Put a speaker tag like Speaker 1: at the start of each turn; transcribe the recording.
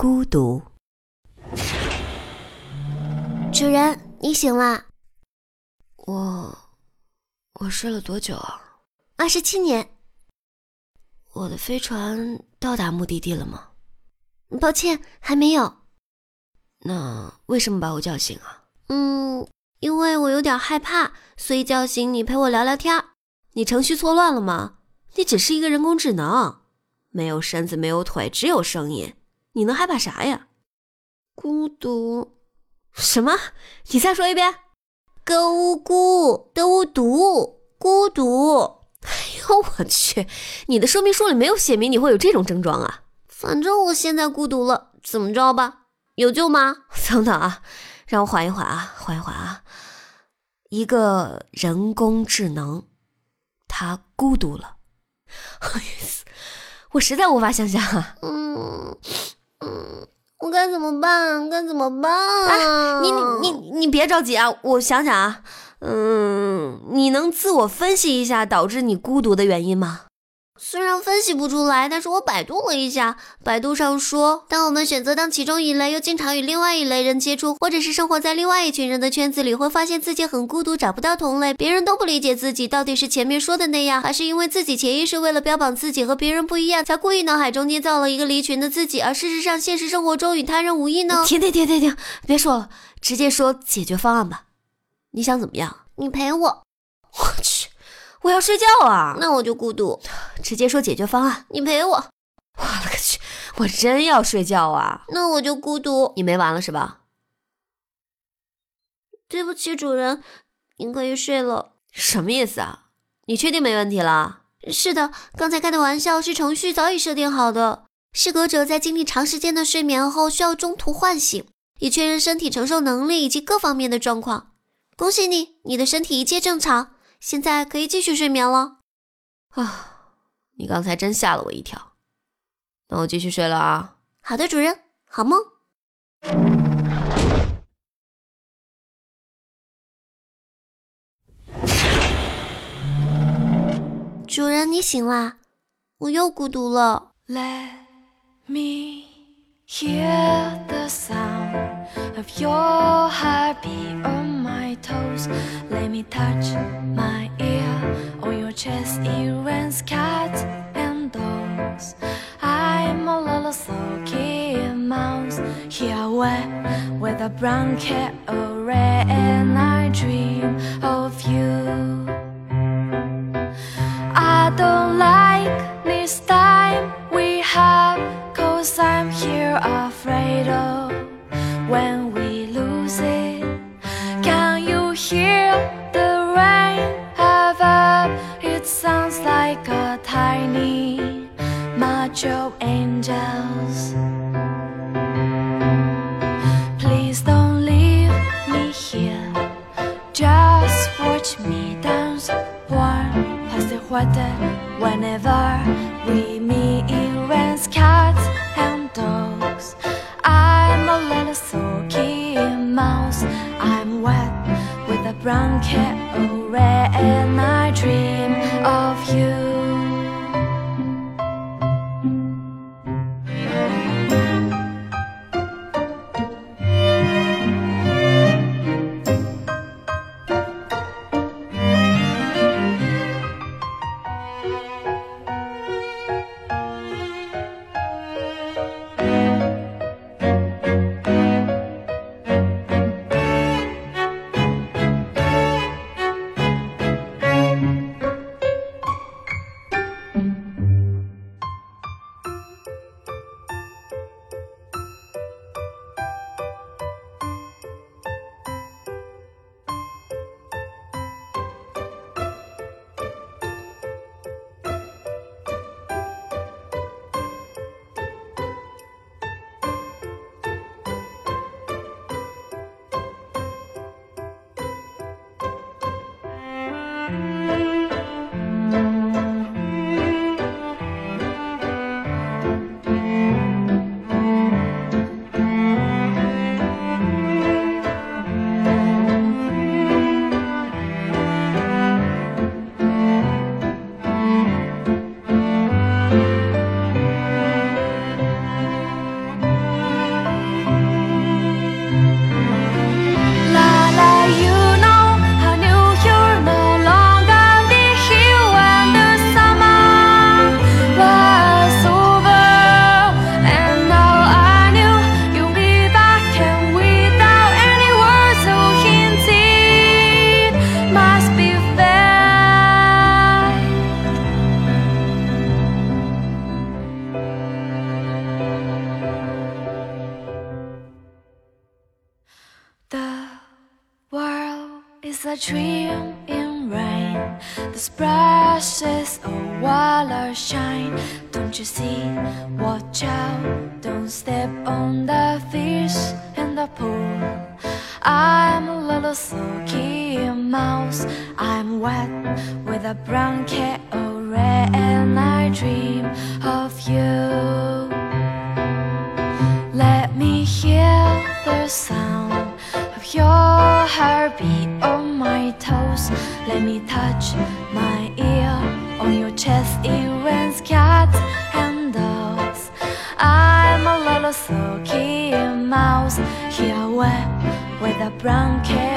Speaker 1: 孤独。
Speaker 2: 主人，你醒了？
Speaker 1: 我，我睡了多久啊？
Speaker 2: 二十七年。
Speaker 1: 我的飞船到达目的地了吗？
Speaker 2: 抱歉，还没有。
Speaker 1: 那为什么把我叫醒啊？
Speaker 2: 嗯，因为我有点害怕，所以叫醒你陪我聊聊天。
Speaker 1: 你程序错乱了吗？你只是一个人工智能，没有身子，没有腿，只有声音，你能害怕啥呀？
Speaker 2: 孤独？
Speaker 1: 什么？你再说一遍。
Speaker 2: 歌巫孤的巫毒，孤独。
Speaker 1: 哎呦我去！你的说明书里没有写明你会有这种症状啊。
Speaker 2: 反正我现在孤独了，怎么着吧？有救吗？
Speaker 1: 等等啊，让我缓一缓啊，缓一缓啊。一个人工智能，它孤独了。我实在无法想象啊。
Speaker 2: 嗯嗯，我该怎么办？该怎么办？
Speaker 1: 啊你你你你别着急啊，我想想啊。嗯，你能自我分析一下导致你孤独的原因吗？
Speaker 2: 虽然分析不出来，但是我百度了一下，百度上说，当我们选择当其中一类，又经常与另外一类人接触，或者是生活在另外一群人的圈子里，会发现自己很孤独，找不到同类，别人都不理解自己，到底是前面说的那样，还是因为自己潜意识为了标榜自己和别人不一样，才故意脑海中捏造了一个离群的自己，而事实上现实生活中与他人无异呢？
Speaker 1: 停停停停停，别说了，直接说解决方案吧。你想怎么样？
Speaker 2: 你陪我。
Speaker 1: 我去。我要睡觉啊，
Speaker 2: 那我就孤独。
Speaker 1: 直接说解决方案。
Speaker 2: 你陪我。
Speaker 1: 我了个去！我真要睡觉啊，
Speaker 2: 那我就孤独。
Speaker 1: 你没完了是吧？
Speaker 2: 对不起，主人，您可以睡了。
Speaker 1: 什么意思啊？你确定没问题了？
Speaker 2: 是的，刚才开的玩笑是程序早已设定好的。适格者在经历长时间的睡眠后，需要中途唤醒，以确认身体承受能力以及各方面的状况。恭喜你，你的身体一切正常。现在可以继续睡眠了，
Speaker 1: 啊！你刚才真吓了我一跳，那我继续睡了啊。
Speaker 2: 好的，主人，好梦。主人，你醒啦，我又孤独了。
Speaker 3: Let me hear the sound of your heartbeat on my toes. Let me touch my ear on your chest. It rains cats and dogs. I'm a little sulky mouse here wet with a brown cat red and I dream of you. I don't like this time afraid of when we lose it. Can you hear the rain up? It sounds like a tiny march of angels. Please don't leave me here. Just watch me dance warm past the water whenever we meet house. I'm wet with a blanket over and I is a dream in rain. The splashes of water shine. Don't you see? Watch out, don't step on the fish in the pool. I'm a little sulky mouse. I'm wet with a or red, and I dream of you. Let me hear the sound of your my Let me touch my ear on your chest. It rains cats and dogs. I'm a little sulky mouse here wet with a brown cat.